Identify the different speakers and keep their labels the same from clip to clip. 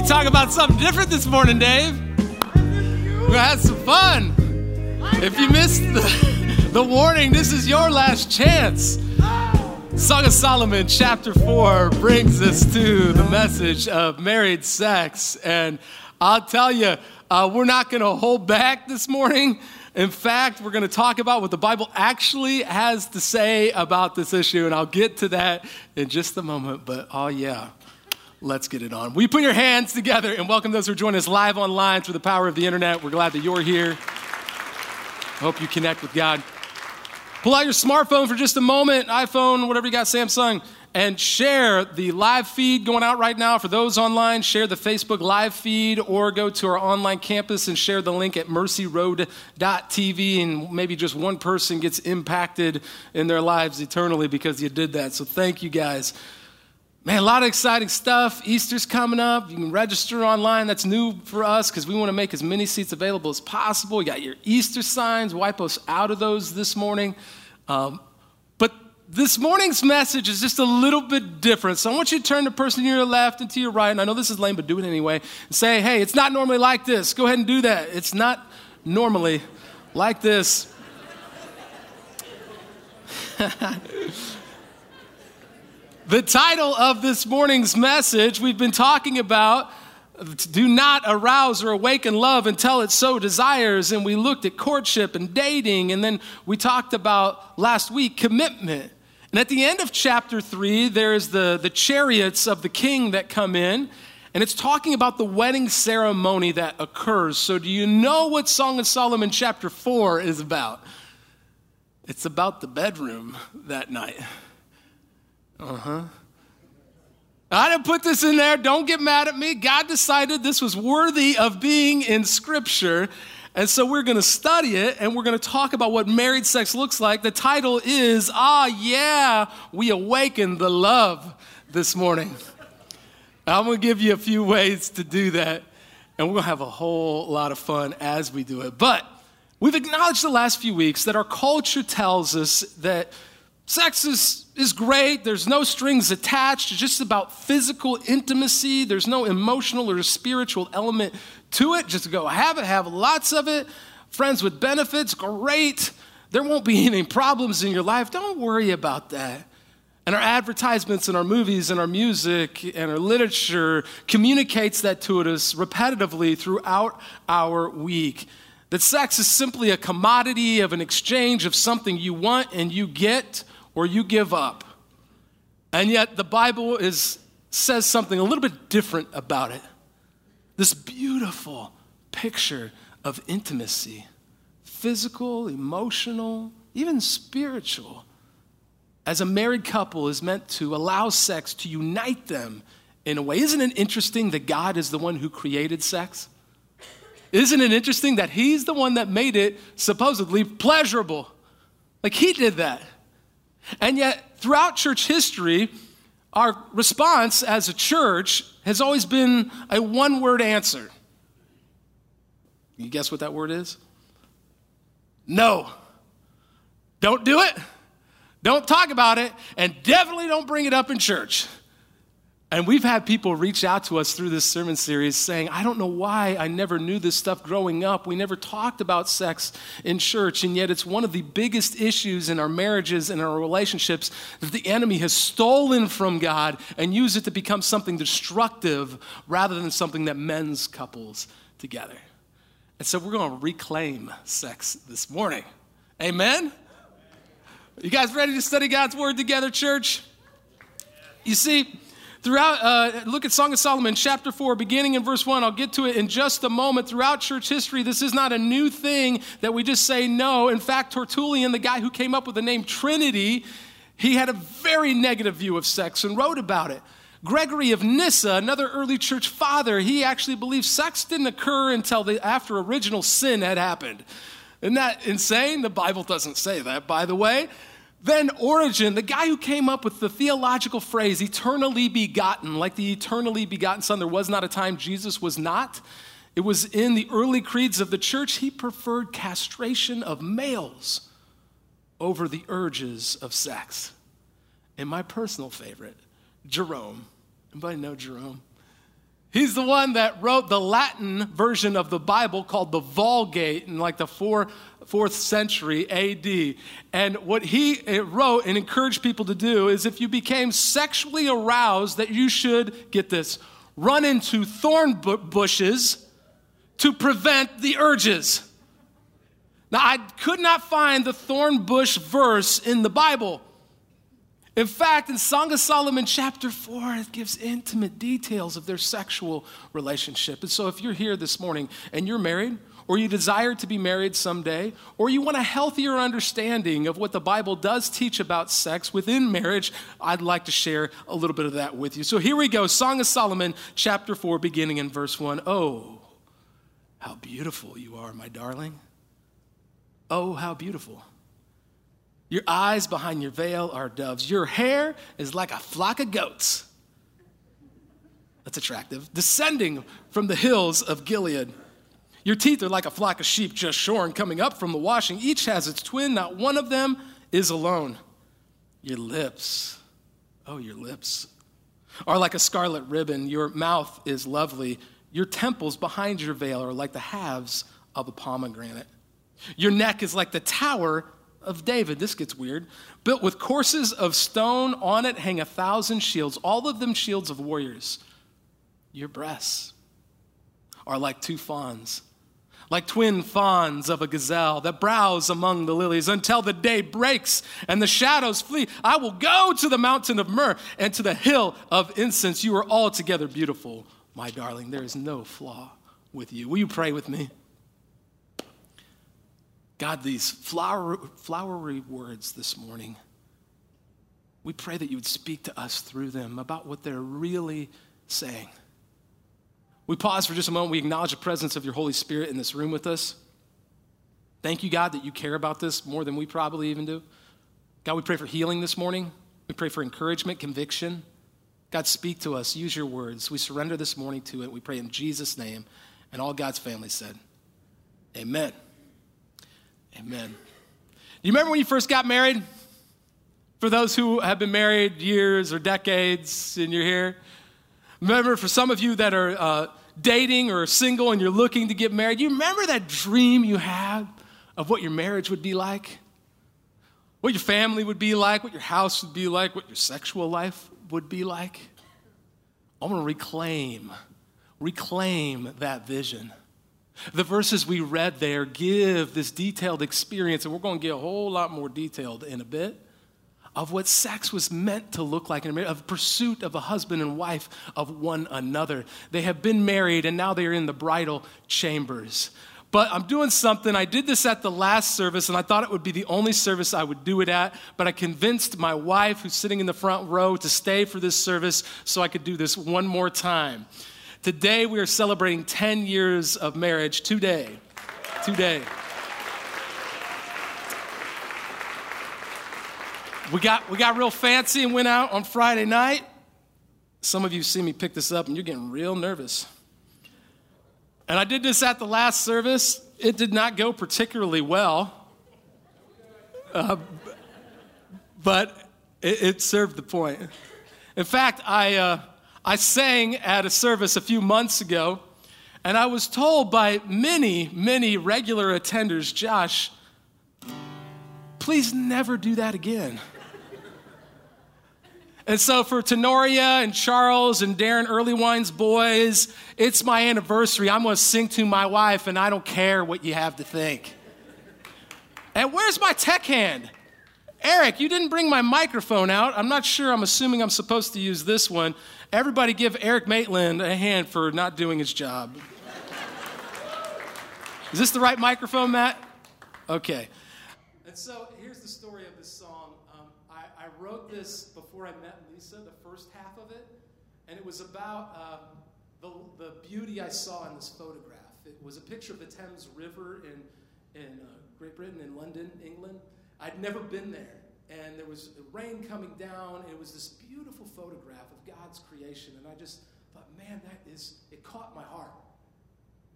Speaker 1: be talking about something different this morning, Dave. Going to have some fun. If you missed the, the warning, this is your last chance. Song of Solomon, chapter 4, brings us to the message of married sex. And I'll tell you, uh, we're not going to hold back this morning. In fact, we're going to talk about what the Bible actually has to say about this issue, and I'll get to that in just a moment. But oh, yeah, let's get it on. Will you put your hands together and welcome those who are joining us live online through the power of the internet? We're glad that you're here. I hope you connect with God. Pull out your smartphone for just a moment, iPhone, whatever you got, Samsung and share the live feed going out right now for those online. Share the Facebook live feed or go to our online campus and share the link at mercyroad.tv. And maybe just one person gets impacted in their lives eternally because you did that. So thank you guys. Man, a lot of exciting stuff. Easter's coming up. You can register online. That's new for us because we want to make as many seats available as possible. You got your Easter signs. Wipe us out of those this morning. Um, this morning's message is just a little bit different. So I want you to turn the person to your left and to your right, and I know this is lame, but do it anyway, and say, hey, it's not normally like this. Go ahead and do that. It's not normally like this. the title of this morning's message we've been talking about do not arouse or awaken love until it so desires. And we looked at courtship and dating, and then we talked about last week commitment. And at the end of chapter three, there's the, the chariots of the king that come in, and it's talking about the wedding ceremony that occurs. So, do you know what Song of Solomon chapter four is about? It's about the bedroom that night. Uh huh. I didn't put this in there. Don't get mad at me. God decided this was worthy of being in Scripture. And so we're going to study it and we're going to talk about what married sex looks like. The title is Ah, yeah, we awaken the love this morning. I'm going to give you a few ways to do that, and we're going to have a whole lot of fun as we do it. But we've acknowledged the last few weeks that our culture tells us that sex is, is great, there's no strings attached, it's just about physical intimacy, there's no emotional or spiritual element to it, just go have it, have lots of it. Friends with benefits, great. There won't be any problems in your life. Don't worry about that. And our advertisements and our movies and our music and our literature communicates that to us repetitively throughout our week. That sex is simply a commodity of an exchange of something you want and you get or you give up. And yet the Bible is, says something a little bit different about it. This beautiful picture of intimacy physical, emotional, even spiritual. As a married couple is meant to allow sex to unite them in a way. Isn't it interesting that God is the one who created sex? Isn't it interesting that He's the one that made it supposedly pleasurable? Like He did that. And yet, throughout church history, our response as a church has always been a one word answer. You guess what that word is? No. Don't do it. Don't talk about it. And definitely don't bring it up in church. And we've had people reach out to us through this sermon series saying, I don't know why I never knew this stuff growing up. We never talked about sex in church, and yet it's one of the biggest issues in our marriages and our relationships that the enemy has stolen from God and used it to become something destructive rather than something that mends couples together. And so we're going to reclaim sex this morning. Amen? You guys ready to study God's word together, church? You see, Throughout, uh, look at Song of Solomon, chapter 4, beginning in verse 1. I'll get to it in just a moment. Throughout church history, this is not a new thing that we just say no. In fact, Tertullian, the guy who came up with the name Trinity, he had a very negative view of sex and wrote about it. Gregory of Nyssa, another early church father, he actually believed sex didn't occur until the, after original sin had happened. Isn't that insane? The Bible doesn't say that, by the way. Then Origen, the guy who came up with the theological phrase eternally begotten, like the eternally begotten Son, there was not a time Jesus was not. It was in the early creeds of the church, he preferred castration of males over the urges of sex. And my personal favorite, Jerome. Anybody know Jerome? He's the one that wrote the Latin version of the Bible called the Vulgate in like the four, fourth century AD. And what he eh, wrote and encouraged people to do is if you became sexually aroused, that you should, get this, run into thorn bushes to prevent the urges. Now, I could not find the thorn bush verse in the Bible. In fact, in Song of Solomon, chapter 4, it gives intimate details of their sexual relationship. And so, if you're here this morning and you're married, or you desire to be married someday, or you want a healthier understanding of what the Bible does teach about sex within marriage, I'd like to share a little bit of that with you. So here we go Song of Solomon, chapter 4, beginning in verse 1. Oh, how beautiful you are, my darling. Oh, how beautiful. Your eyes behind your veil are doves. Your hair is like a flock of goats. That's attractive. Descending from the hills of Gilead. Your teeth are like a flock of sheep just shorn, coming up from the washing. Each has its twin, not one of them is alone. Your lips, oh, your lips, are like a scarlet ribbon. Your mouth is lovely. Your temples behind your veil are like the halves of a pomegranate. Your neck is like the tower of David. This gets weird. Built with courses of stone, on it hang a thousand shields, all of them shields of warriors. Your breasts are like two fawns, like twin fawns of a gazelle that browse among the lilies until the day breaks and the shadows flee. I will go to the mountain of myrrh and to the hill of incense. You are altogether beautiful, my darling. There is no flaw with you. Will you pray with me? God, these flower, flowery words this morning, we pray that you would speak to us through them about what they're really saying. We pause for just a moment. We acknowledge the presence of your Holy Spirit in this room with us. Thank you, God, that you care about this more than we probably even do. God, we pray for healing this morning. We pray for encouragement, conviction. God, speak to us. Use your words. We surrender this morning to it. We pray in Jesus' name. And all God's family said, Amen. Amen. You remember when you first got married? For those who have been married years or decades and you're here, remember for some of you that are uh, dating or single and you're looking to get married, you remember that dream you had of what your marriage would be like? What your family would be like, what your house would be like, what your sexual life would be like? I want to reclaim, reclaim that vision. The verses we read there give this detailed experience, and we're going to get a whole lot more detailed in a bit, of what sex was meant to look like in a of pursuit of a husband and wife of one another. They have been married, and now they are in the bridal chambers. But I'm doing something. I did this at the last service, and I thought it would be the only service I would do it at. But I convinced my wife, who's sitting in the front row, to stay for this service so I could do this one more time. Today we are celebrating 10 years of marriage. Today. Today. We got, we got real fancy and went out on Friday night. Some of you see me pick this up and you're getting real nervous. And I did this at the last service. It did not go particularly well, uh, but it, it, served the point. In fact, I, uh, I sang at a service a few months ago, and I was told by many, many regular attenders, Josh, please never do that again. And so for Tenoria and Charles and Darren Earlywine's boys, it's my anniversary. I'm going to sing to my wife, and I don't care what you have to think. And where's my tech hand? Eric, you didn't bring my microphone out. I'm not sure. I'm assuming I'm supposed to use this one. Everybody give Eric Maitland a hand for not doing his job. Is this the right microphone, Matt? Okay. And so here's the story of this song. Um, I, I, wrote this before I met Lisa, the first half of it, and it was about um, the, the beauty I saw in this photograph. It was a picture of the Thames River in, in uh, Great Britain, in London, England. I'd never been there and there was rain coming down. And it was this beautiful photograph of God's creation. And I just thought, man, that is, it caught my heart.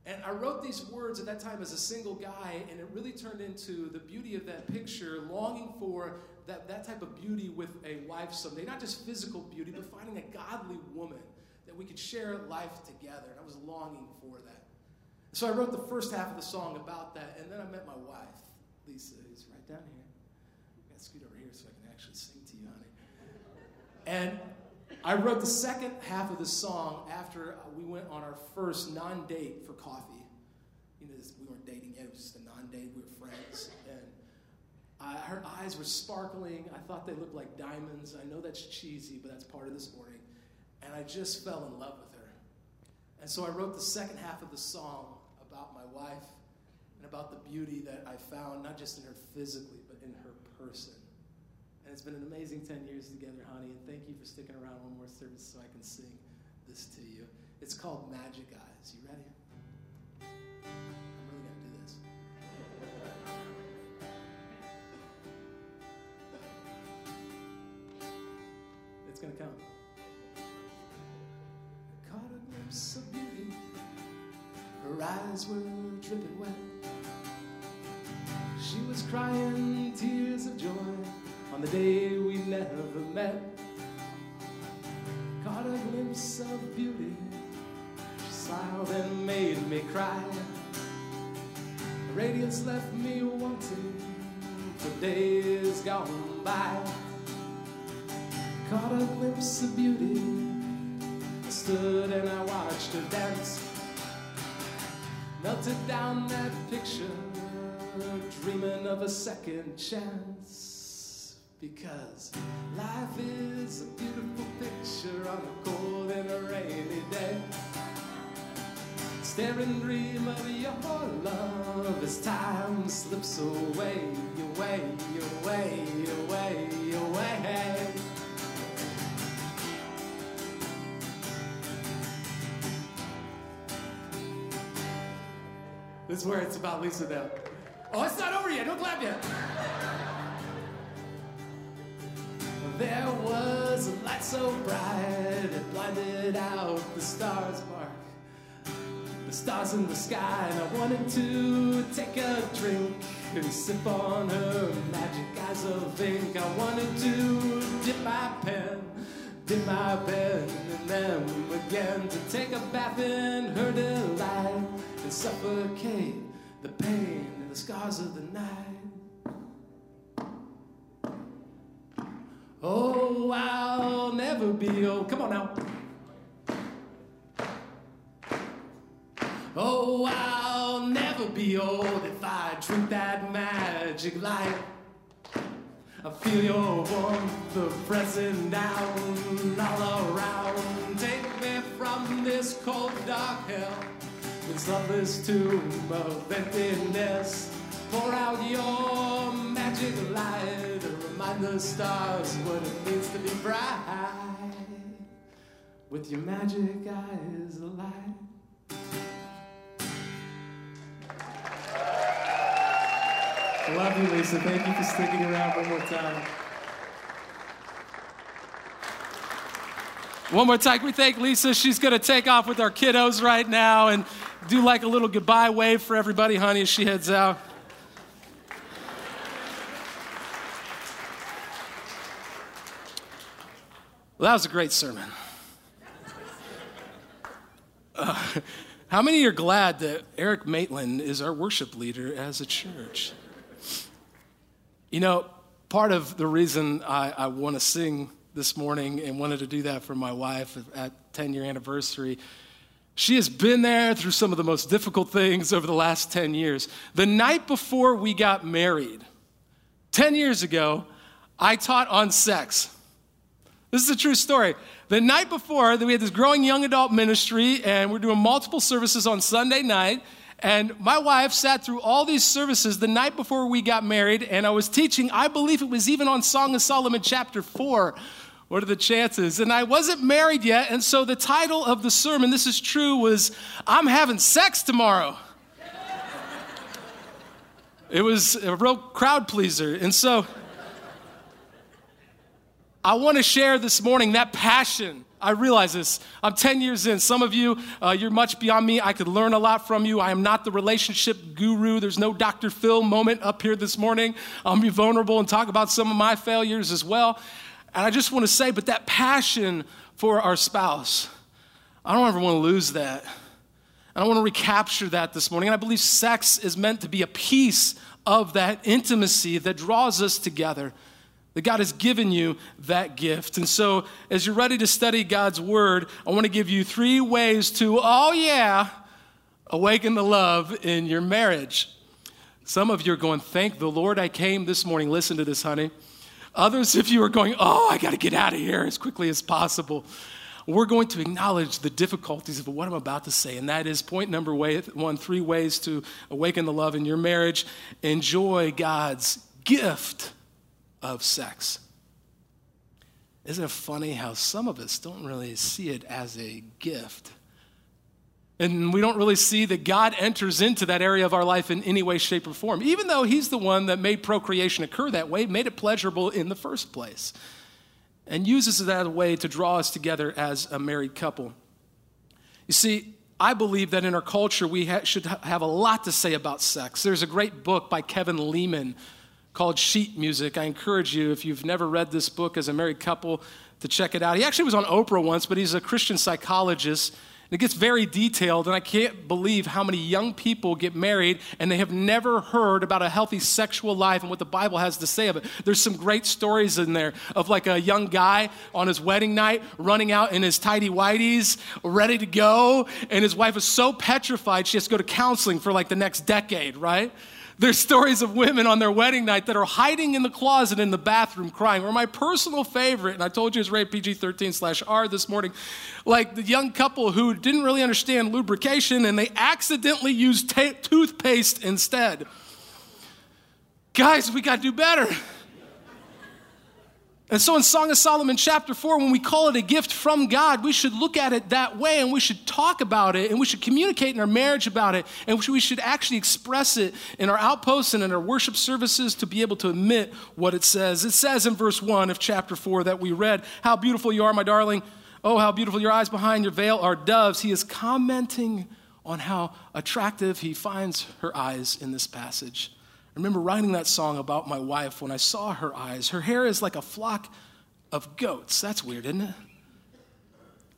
Speaker 1: And I wrote these words at that time as a single guy, and it really turned into the beauty of that picture, longing for that, that type of beauty with a wife someday. Not just physical beauty, but finding a godly woman that we could share life together. And I was longing for that. So I wrote the first half of the song about that, and then I met my wife, Lisa, who's right down here. I gotta scoot over here so I can actually sing to you, honey. And I wrote the second half of the song after uh, we went on our first non date for coffee. You know, we weren't dating yet, it was just a non date, we were friends. And I, her eyes were sparkling. I thought they looked like diamonds. I know that's cheesy, but that's part of this morning. And I just fell in love with her. And so I wrote the second half of the song about my wife and about the beauty that I found, not just in her physically, but in her person. And it's been an amazing 10 years together, honey, and thank you for sticking around one more service so I can sing this to you. It's called Magic Eyes. You ready? I'm really going to do this. It's going to come. I caught a glimpse of beauty. Her eyes were dripping wet. She was crying tears of joy on the day we never met. Caught a glimpse of beauty. She smiled and made me cry. Radiance left me wanting for days gone by. Caught a glimpse of beauty. I stood and I watched her dance. Melted down that picture, dreaming of a second chance. Because life is a beautiful picture on a cold and a rainy day. Staring dream of your love as time slips away, away, away, away, away. This is where it's about Lisa now. Oh, it's not over yet. Don't clap yet. There was a light so bright it blinded out the stars, Mark. The stars in the sky, and I wanted to take a drink and sip on her magic eyes of ink. I wanted to dip my pen, dip my pen in them again to take a bath in her delight and suffocate the pain and the scars of the night. I'll never be old. Come on now. Oh, I'll never be old if I drink that magic light. I feel your warmth pressing down all around. Take me from this cold, dark hell, this loveless tomb of emptiness. Pour out your magic light remind the stars what it means to be bright. With your magic eyes alight. I love you, Lisa. Thank you for sticking around one more time. One more time, we thank Lisa. She's going to take off with our kiddos right now and do like a little goodbye wave for everybody, honey, as she heads out. Well, that was a great sermon. Uh, how many are glad that Eric Maitland is our worship leader as a church? You know, part of the reason I, I want to sing this morning and wanted to do that for my wife at 10 year anniversary, she has been there through some of the most difficult things over the last 10 years. The night before we got married, 10 years ago, I taught on sex. This is a true story. The night before, we had this growing young adult ministry, and we're doing multiple services on Sunday night. And my wife sat through all these services the night before we got married, and I was teaching, I believe it was even on Song of Solomon, chapter 4. What are the chances? And I wasn't married yet, and so the title of the sermon, this is true, was I'm having sex tomorrow. it was a real crowd pleaser. And so I want to share this morning that passion I realize this. I'm 10 years in. Some of you, uh, you're much beyond me. I could learn a lot from you. I am not the relationship guru. There's no Dr. Phil moment up here this morning. I'll be vulnerable and talk about some of my failures as well. And I just want to say, but that passion for our spouse, I don't ever want to lose that. And I want to recapture that this morning. And I believe sex is meant to be a piece of that intimacy that draws us together. That God has given you that gift. And so, as you're ready to study God's Word, I want to give you three ways to, oh yeah, awaken the love in your marriage. Some of you are going, Thank the Lord I came this morning. Listen to this, honey. Others of you are going, Oh, I got to get out of here as quickly as possible we're going to acknowledge the difficulties of what I'm about to say. And that is point number one three ways to awaken the love in your marriage. Enjoy God's gift of sex. Isn't it funny how some of us don't really see it as a gift? And we don't really see that God enters into that area of our life in any way, shape, or form, even though He's the one that made procreation occur that way, made it pleasurable in the first place and uses it as a way to draw us together as a married couple. You see, I believe that in our culture we ha- should ha- have a lot to say about sex. There's a great book by Kevin Leman called Sheet Music. I encourage you, if you've never read this book as a married couple, to check it out. He actually was on Oprah once, but he's a Christian psychologist And it gets very detailed, and I can't believe how many young people get married and they have never heard about a healthy sexual life and what the Bible has to say of it. There's some great stories in there of like a young guy on his wedding night running out in his tidy whities, ready to go, and his wife is so petrified she has to go to counseling for like the next decade, right? There's stories of women on their wedding night that are hiding in the closet in the bathroom crying. Or my personal favorite, and I told you it's rated PG 13 slash R this morning, like the young couple who didn't really understand lubrication and they accidentally used toothpaste instead. Guys, we got to do better. And so in Song of Solomon, chapter 4, when we call it a gift from God, we should look at it that way and we should talk about it and we should communicate in our marriage about it and we should actually express it in our outposts and in our worship services to be able to admit what it says. It says in verse 1 of chapter 4 that we read, How beautiful you are, my darling. Oh, how beautiful your eyes behind your veil are doves. He is commenting on how attractive he finds her eyes in this passage. I remember writing that song about my wife when I saw her eyes. Her hair is like a flock of goats. That's weird, isn't it?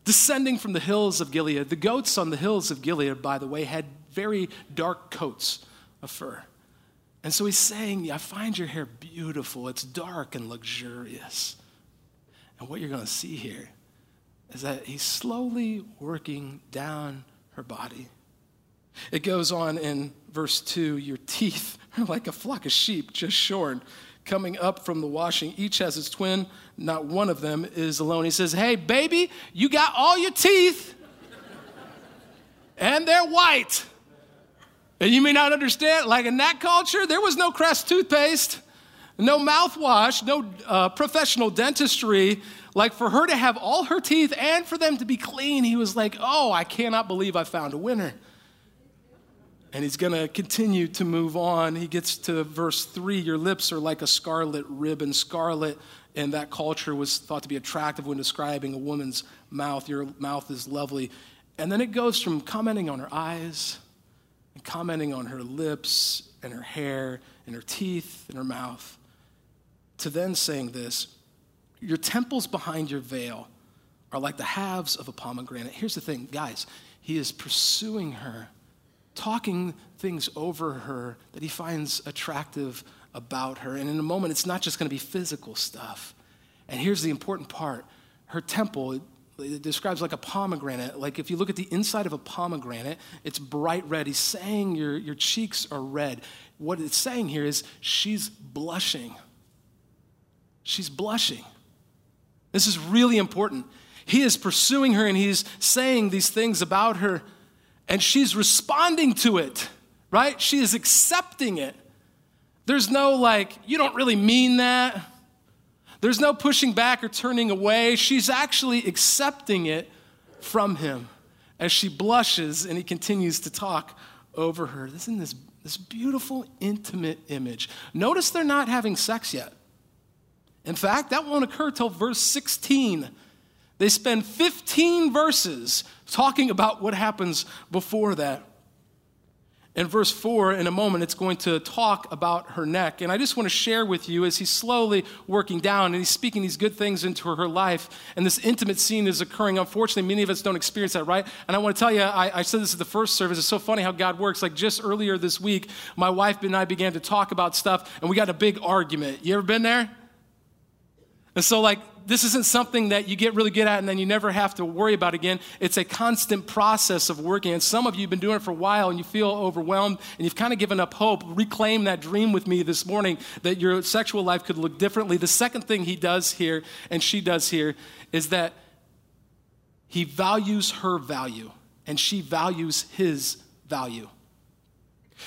Speaker 1: Descending from the hills of Gilead. The goats on the hills of Gilead, by the way, had very dark coats of fur. And so he's saying, I find your hair beautiful. It's dark and luxurious. And what you're going to see here is that he's slowly working down her body. It goes on in verse 2 Your teeth are like a flock of sheep just shorn, coming up from the washing. Each has its twin, not one of them is alone. He says, Hey, baby, you got all your teeth, and they're white. And you may not understand, like in that culture, there was no Crest toothpaste, no mouthwash, no uh, professional dentistry. Like for her to have all her teeth and for them to be clean, he was like, Oh, I cannot believe I found a winner. And he's going to continue to move on. He gets to verse 3 Your lips are like a scarlet ribbon. Scarlet in that culture was thought to be attractive when describing a woman's mouth. Your mouth is lovely. And then it goes from commenting on her eyes and commenting on her lips and her hair and her teeth and her mouth to then saying this Your temples behind your veil are like the halves of a pomegranate. Here's the thing, guys, he is pursuing her talking things over her that he finds attractive about her. And in a moment, it's not just going to be physical stuff. And here's the important part her temple, it, describes like a pomegranate. Like if you look at the inside of a pomegranate, it's bright red. He's saying your, your cheeks are red. What it's saying here is she's blushing. She's blushing. This is really important. He is pursuing her and he's saying these things about her and she's responding to it, right? She is accepting it. There's no like, you don't really mean that. There's no pushing back or turning away. She's actually accepting it from him as she blushes and he continues to talk over her. This is this, this beautiful, intimate image. Notice they're not having sex yet. In fact, that won't occur till verse 16. They spend 15 verses talking about what happens before that. In verse 4, in a moment, it's going to talk about her neck. And I just want to share with you as he's slowly working down and he's speaking these good things into her life, and this intimate scene is occurring. Unfortunately, many of us don't experience that, right? And I want to tell you, I, I said this at the first service. It's so funny how God works. Like just earlier this week, my wife and I began to talk about stuff, and we got a big argument. You ever been there? And so, like, this isn't something that you get really good at and then you never have to worry about again. It's a constant process of working. And some of you have been doing it for a while and you feel overwhelmed and you've kind of given up hope. Reclaim that dream with me this morning that your sexual life could look differently. The second thing he does here and she does here is that he values her value and she values his value.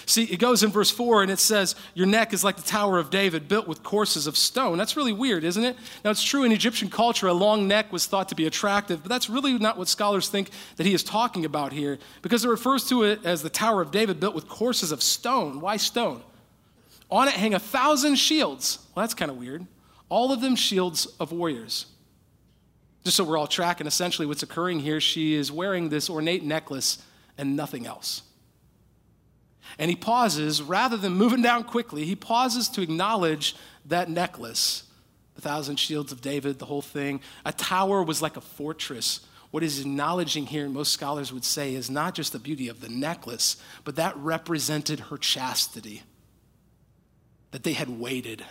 Speaker 1: See, it goes in verse 4 and it says, Your neck is like the Tower of David, built with courses of stone. That's really weird, isn't it? Now, it's true in Egyptian culture, a long neck was thought to be attractive, but that's really not what scholars think that he is talking about here, because it refers to it as the Tower of David, built with courses of stone. Why stone? On it hang a thousand shields. Well, that's kind of weird. All of them shields of warriors. Just so we're all tracking essentially what's occurring here, she is wearing this ornate necklace and nothing else. And he pauses, rather than moving down quickly, he pauses to acknowledge that necklace. The thousand shields of David, the whole thing. A tower was like a fortress. What he's acknowledging here, most scholars would say, is not just the beauty of the necklace, but that represented her chastity, that they had waited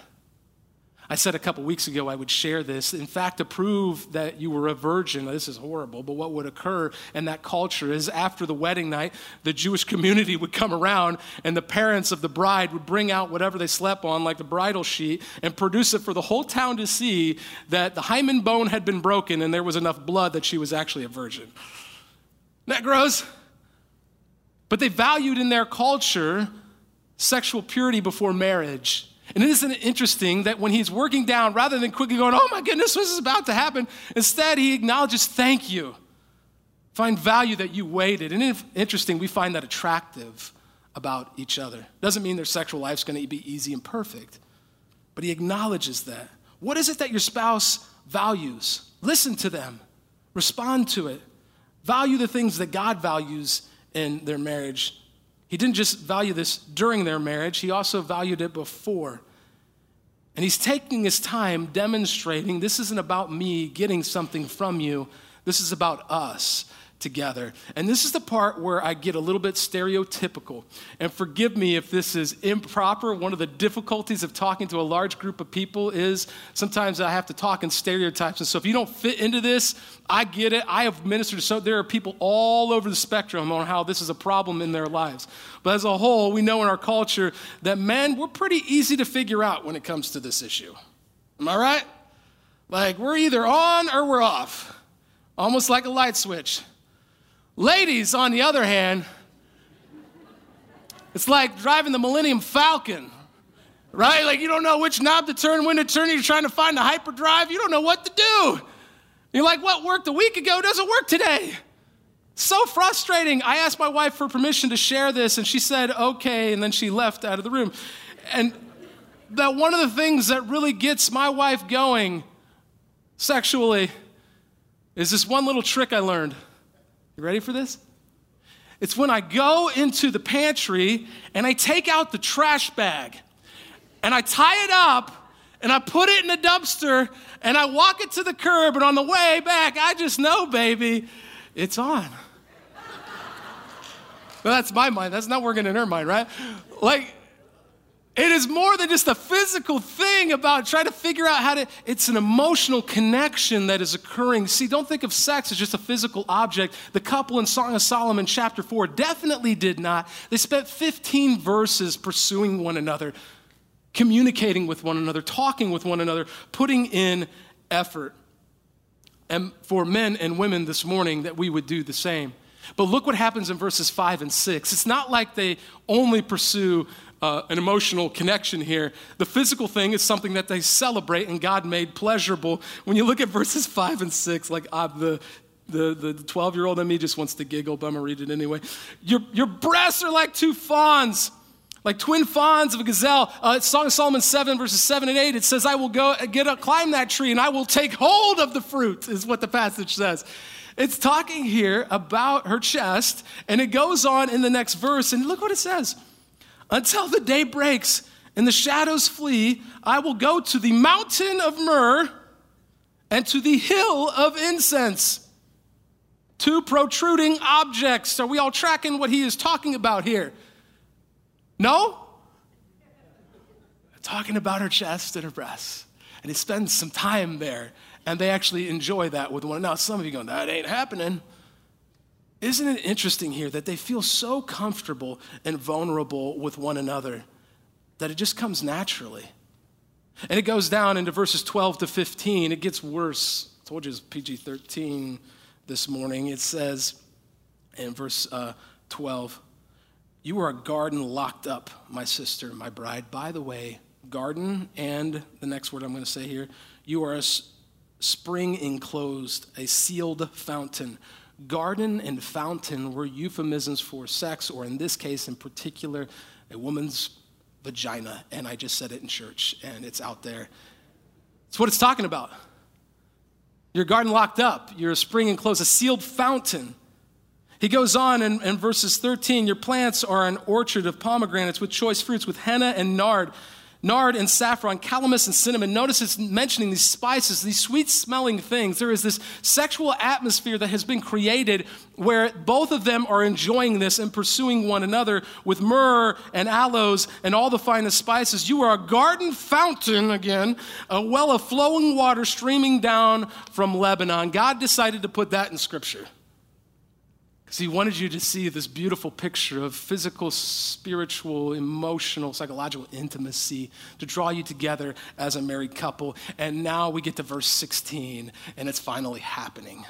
Speaker 1: I said a couple weeks ago I would share this. In fact, to prove that you were a virgin, this is horrible, but what would occur in that culture is after the wedding night, the Jewish community would come around and the parents of the bride would bring out whatever they slept on, like the bridal sheet, and produce it for the whole town to see that the hymen bone had been broken and there was enough blood that she was actually a virgin. That gross? But they valued in their culture sexual purity before marriage. And isn't it interesting that when he's working down, rather than quickly going, oh my goodness, this is about to happen, instead he acknowledges, thank you. Find value that you waited. And interesting, we find that attractive about each other. Doesn't mean their sexual life's going to be easy and perfect, but he acknowledges that. What is it that your spouse values? Listen to them, respond to it. Value the things that God values in their marriage he didn't just value this during their marriage, he also valued it before. And he's taking his time demonstrating this isn't about me getting something from you, this is about us together. And this is the part where I get a little bit stereotypical. And forgive me if this is improper. One of the difficulties of talking to a large group of people is sometimes I have to talk in stereotypes. And so if you don't fit into this, I get it. I have ministered so there are people all over the spectrum on how this is a problem in their lives. But as a whole, we know in our culture that men, we're pretty easy to figure out when it comes to this issue. Am I right? Like we're either on or we're off. Almost like a light switch. Ladies, on the other hand, it's like driving the Millennium Falcon, right? Like you don't know which knob to turn, when to turn. You're trying to find the hyperdrive. You don't know what to do. You're like, what worked a week ago doesn't work today. So frustrating. I asked my wife for permission to share this, and she said, okay, and then she left out of the room. And that one of the things that really gets my wife going sexually is this one little trick I learned. You ready for this? It's when I go into the pantry and I take out the trash bag and I tie it up and I put it in the dumpster and I walk it to the curb and on the way back, I just know, baby, it's on. well, that's my mind. That's not working in her mind, right? Like, it is more than just a physical thing about trying to figure out how to, it's an emotional connection that is occurring. See, don't think of sex as just a physical object. The couple in Song of Solomon, chapter 4, definitely did not. They spent 15 verses pursuing one another, communicating with one another, talking with one another, putting in effort. And for men and women this morning, that we would do the same. But look what happens in verses 5 and 6. It's not like they only pursue uh, an emotional connection here. The physical thing is something that they celebrate and God made pleasurable. When you look at verses 5 and 6, like uh, the the 12 year old in me just wants to giggle, but I'm gonna read it anyway. Your, your breasts are like two fawns. Like twin fawns of a gazelle. Uh, Song of Solomon 7, verses 7 and 8, it says, I will go get up, climb that tree, and I will take hold of the fruit, is what the passage says. It's talking here about her chest, and it goes on in the next verse, and look what it says. Until the day breaks and the shadows flee, I will go to the mountain of myrrh and to the hill of incense. Two protruding objects. Are we all tracking what he is talking about here? No? Talking about her chest and her breasts. And he spends some time there, and they actually enjoy that with one another. Now, some of you going, that ain't happening. Isn't it interesting here that they feel so comfortable and vulnerable with one another that it just comes naturally? And it goes down into verses 12 to 15. It gets worse. I told you it's PG 13 this morning. It says in verse uh, 12, You are a garden locked up, my sister, my bride. By the way, garden and the next word I'm going to say here, you are a spring enclosed, a sealed fountain Garden and fountain were euphemisms for sex, or in this case in particular, a woman's vagina. And I just said it in church, and it's out there. It's what it's talking about. Your garden locked up, your spring enclosed, a sealed fountain. He goes on in, in verses 13 Your plants are an orchard of pomegranates with choice fruits, with henna and nard nard and saffron, calamus and cinnamon. Notice it's mentioning these spices, these sweet smelling things. There is this sexual atmosphere that has been created where both of them are enjoying this and pursuing one another with myrrh and aloes and all the finest spices. You are a garden fountain, again, a well of flowing water streaming down from Lebanon. God decided to put that in Scripture. Because he wanted you to see this beautiful picture of physical, spiritual, emotional, psychological intimacy to draw you together as a married couple. And now we get to verse 16, and it's finally happening.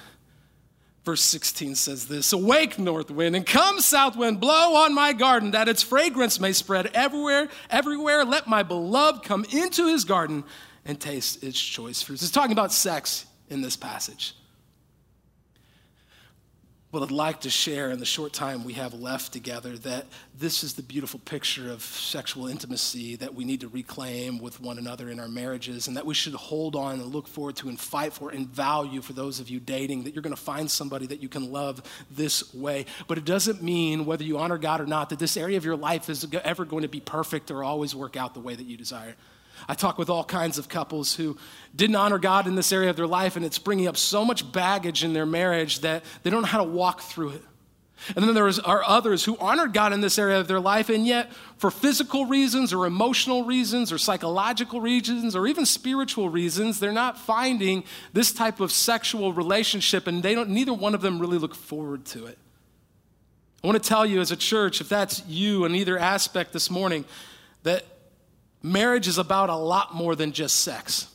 Speaker 1: Verse 16 says this Awake, north wind, and come, south wind, blow on my garden, that its fragrance may spread everywhere, everywhere. Let my beloved come into his garden and taste its choice fruits. It's talking about sex in this passage what I'd like to share in the short time we have left together that this is the beautiful picture of sexual intimacy that we need to reclaim with one another in our marriages, and that we should hold on and look forward to and fight for and value for those of you dating, that you're going to find somebody that you can love this way. But it doesn't mean, whether you honor God or not, that this area of your life is ever going to be perfect or always work out the way that you desire. I talk with all kinds of couples who didn't honor God in this area of their life, and it's bringing up so much baggage in their marriage that they don't know how to walk through it. And then there are others who honored God in this area of their life, and yet, for physical reasons, or emotional reasons, or psychological reasons, or even spiritual reasons, they're not finding this type of sexual relationship, and they don't, neither one of them really look forward to it. I want to tell you as a church, if that's you in either aspect this morning, that marriage is about a lot more than just sex.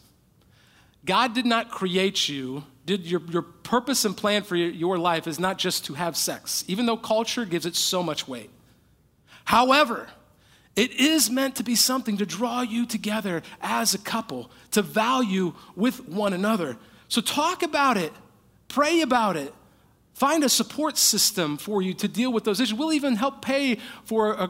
Speaker 1: God did not create you, did your, your purpose and plan for your, your life is not just to have sex, even though culture gives it so much weight. However, it is meant to be something to draw you together as a couple, to value with one another. So talk about it, pray about it, find a support system for you to deal with those issues. We'll even help pay for a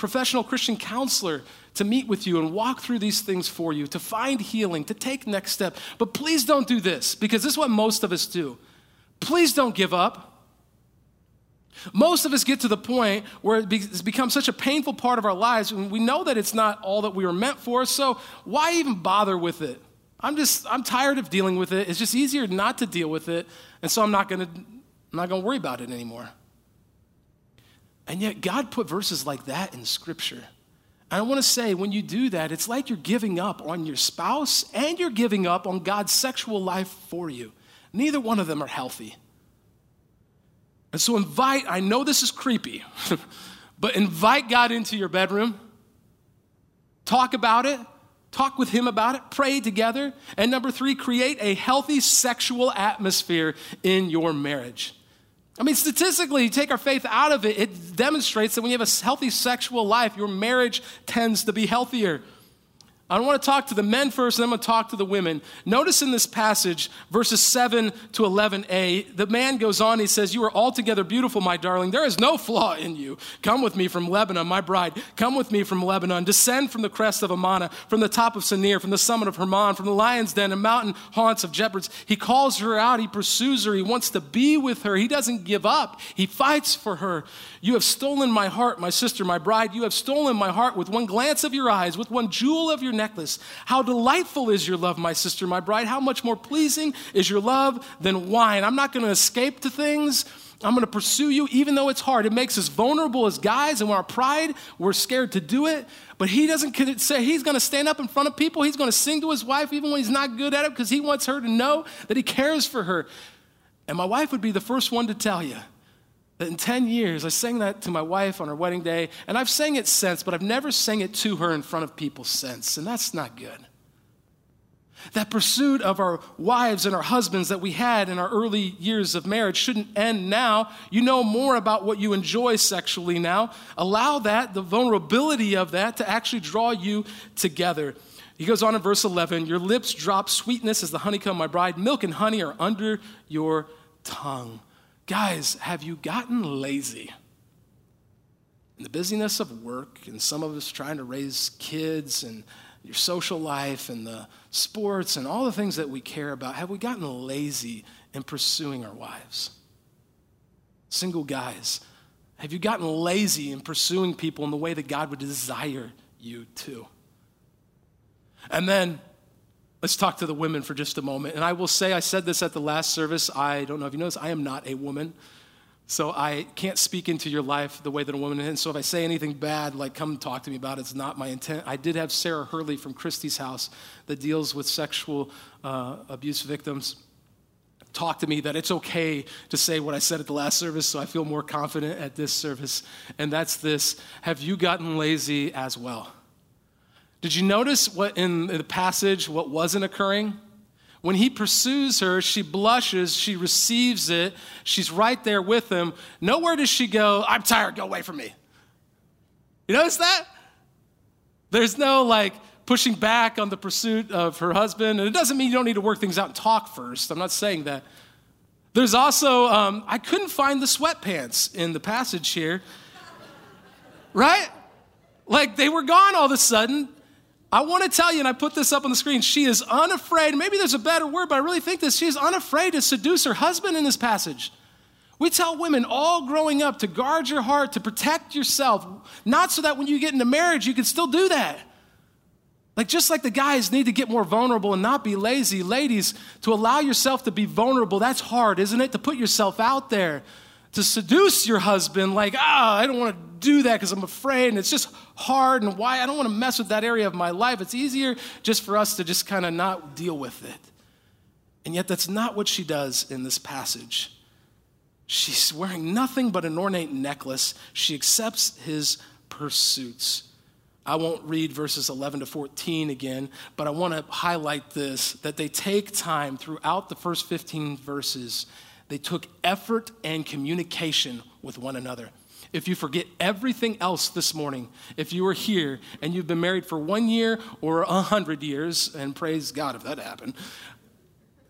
Speaker 1: professional Christian counselor to meet with you and walk through these things for you, to find healing, to take next step. But please don't do this because this is what most of us do. Please don't give up. Most of us get to the point where it's become such a painful part of our lives, and we know that it's not all that we were meant for, so why even bother with it? I'm just, I'm tired of dealing with it. It's just easier not to deal with it, and so I'm not gonna, I'm not gonna worry about it anymore. And yet, God put verses like that in Scripture. And I want to say, when you do that, it's like you're giving up on your spouse and you're giving up on God's sexual life for you. Neither one of them are healthy. And so, invite, I know this is creepy, but invite God into your bedroom. Talk about it. Talk with Him about it. Pray together. And number three, create a healthy sexual atmosphere in your marriage. I mean, statistically, you take our faith out of it, it demonstrates that when you have a healthy sexual life, your marriage tends to be healthier. I want to talk to the men first, and then I'm going to talk to the women. Notice in this passage, verses 7 to 11a, the man goes on, he says, You are altogether beautiful, my darling. There is no flaw in you. Come with me from Lebanon, my bride. Come with me from Lebanon. Descend from the crest of Amana, from the top of Senir, from the summit of Hermon, from the lion's den and mountain haunts of shepherds. He calls her out, he pursues her, he wants to be with her. He doesn't give up, he fights for her. You have stolen my heart, my sister, my bride. You have stolen my heart with one glance of your eyes, with one jewel of your necklace. How delightful is your love, my sister, my bride. How much more pleasing is your love than wine. I'm not going to escape to things. I'm going to pursue you, even though it's hard. It makes us vulnerable as guys, and when our pride, we're scared to do it. But he doesn't say he's going to stand up in front of people. He's going to sing to his wife, even when he's not good at it, because he wants her to know that he cares for her. And my wife would be the first one to tell you that in 10 years, I sang that to my wife on her wedding day, and I've sang it since, but I've never sang it to her in front of people since, and that's not good. That pursuit of our wives and our husbands that we had in our early years of marriage shouldn't end now. You know more about what you enjoy sexually now. Allow that, the vulnerability of that, to actually draw you together. He goes on in verse 11 Your lips drop sweetness as the honeycomb, my bride. Milk and honey are under your tongue. Guys, have you gotten lazy? In the busyness of work, and some of us trying to raise kids, and your social life, and the sports, and all the things that we care about, have we gotten lazy in pursuing our wives? Single guys, have you gotten lazy in pursuing people in the way that God would desire you to? And then Let's talk to the women for just a moment. And I will say, I said this at the last service. I don't know if you noticed, I am not a woman. So I can't speak into your life the way that a woman is. So if I say anything bad, like come talk to me about it, it's not my intent. I did have Sarah Hurley from Christie's house that deals with sexual uh, abuse victims talk to me that it's okay to say what I said at the last service, so I feel more confident at this service. And that's this Have you gotten lazy as well? Did you notice what in the passage what wasn't occurring? When he pursues her, she blushes, she receives it, she's right there with him. Nowhere does she go, I'm tired, go away from me. You notice that? There's no like pushing back on the pursuit of her husband. And it doesn't mean you don't need to work things out and talk first. I'm not saying that. There's also, um, I couldn't find the sweatpants in the passage here. right? Like they were gone all of a sudden. I want to tell you, and I put this up on the screen, she is unafraid. Maybe there's a better word, but I really think this. She is unafraid to seduce her husband in this passage. We tell women all growing up to guard your heart, to protect yourself, not so that when you get into marriage, you can still do that. Like, just like the guys need to get more vulnerable and not be lazy, ladies, to allow yourself to be vulnerable, that's hard, isn't it? To put yourself out there to seduce your husband, like, ah, oh, I don't want to do that because I'm afraid and it's just hard and why I don't want to mess with that area of my life. It's easier just for us to just kind of not deal with it. And yet, that's not what she does in this passage. She's wearing nothing but an ornate necklace. She accepts his pursuits. I won't read verses 11 to 14 again, but I want to highlight this that they take time throughout the first 15 verses they took effort and communication with one another. If you forget everything else this morning, if you are here and you've been married for one year or a hundred years, and praise God if that happened,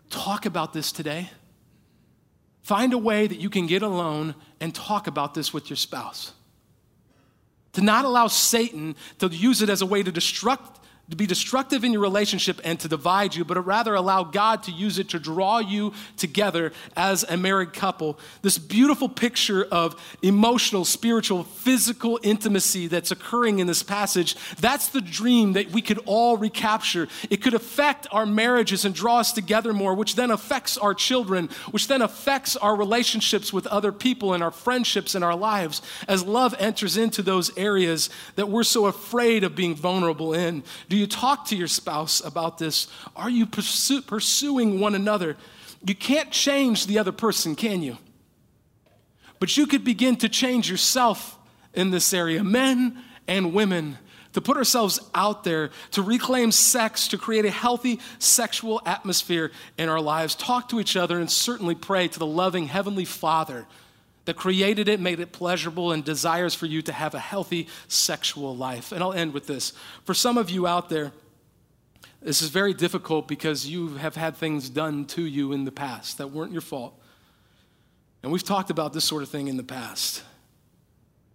Speaker 1: talk about this today. Find a way that you can get alone and talk about this with your spouse. To not allow Satan to use it as a way to destruct to be destructive in your relationship and to divide you, but rather allow God to use it to draw you together as a married couple. This beautiful picture of emotional, spiritual, physical intimacy that's occurring in this passage, that's the dream that we could all recapture. It could affect our marriages and draw us together more, which then affects our children, which then affects our relationships with other people and our friendships and our lives as love enters into those areas that we're so afraid of being vulnerable in. Do you talk to your spouse about this? Are you pursue, pursuing one another? You can't change the other person, can you? But you could begin to change yourself in this area, men and women, to put ourselves out there, to reclaim sex, to create a healthy sexual atmosphere in our lives. Talk to each other and certainly pray to the loving Heavenly Father that created it, made it pleasurable, and desires for you to have a healthy sexual life. And I'll end with this. For some of you out there, This is very difficult because you have had things done to you in the past that weren't your fault. And we've talked about this sort of thing in the past.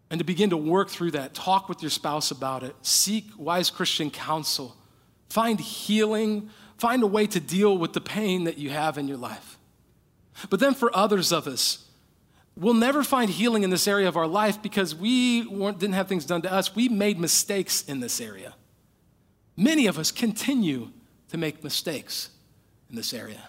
Speaker 1: And to begin to work through that, talk with your spouse about it, seek wise Christian counsel, find healing, find a way to deal with the pain that you have in your life. But then for others of us, we'll never find healing in this area of our life because we didn't have things done to us. We made mistakes in this area. Many of us continue to make mistakes in this area.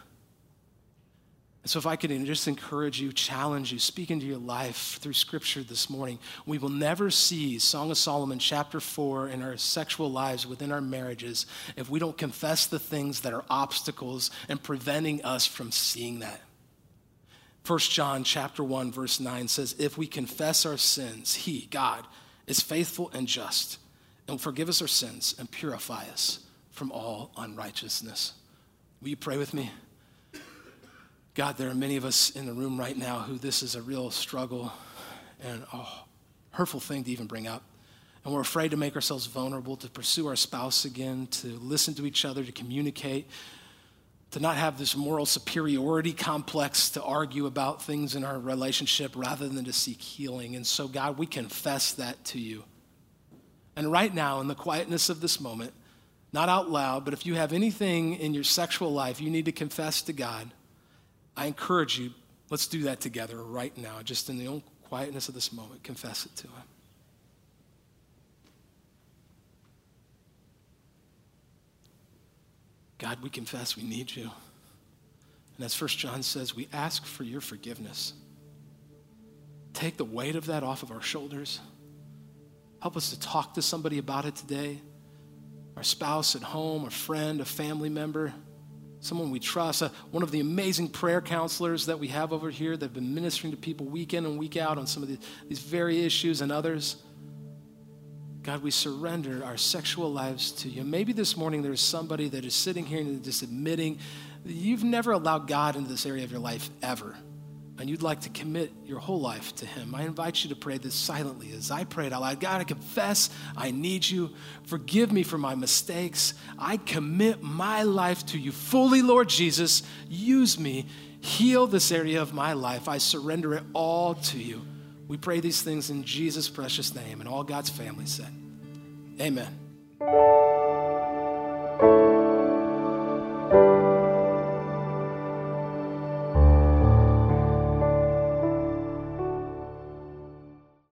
Speaker 1: And so, if I could just encourage you, challenge you, speak into your life through scripture this morning, we will never see Song of Solomon, chapter 4, in our sexual lives within our marriages if we don't confess the things that are obstacles and preventing us from seeing that. 1 John chapter 1 verse 9 says if we confess our sins he God is faithful and just and will forgive us our sins and purify us from all unrighteousness. Will you pray with me? God, there are many of us in the room right now who this is a real struggle and a hurtful thing to even bring up. And we're afraid to make ourselves vulnerable, to pursue our spouse again, to listen to each other, to communicate, to not have this moral superiority complex to argue about things in our relationship rather than to seek healing. And so, God, we confess that to you. And right now, in the quietness of this moment, not out loud, but if you have anything in your sexual life you need to confess to God, I encourage you, let's do that together right now, just in the quietness of this moment. Confess it to Him. God, we confess we need you. And as First John says, we ask for your forgiveness. Take the weight of that off of our shoulders. Help us to talk to somebody about it today. Our spouse at home, a friend, a family member someone we trust, uh, one of the amazing prayer counselors that we have over here that have been ministering to people week in and week out on some of the, these very issues and others. God, we surrender our sexual lives to you. Maybe this morning there's somebody that is sitting here and just admitting you've never allowed God into this area of your life ever and you'd like to commit your whole life to Him, I invite you to pray this silently as I pray it out loud. God, I confess I need you. Forgive me for my mistakes. I commit my life to you fully, Lord Jesus. Use me. Heal this area of my life. I surrender it all to you. We pray these things in Jesus' precious name, and all God's family said, Amen.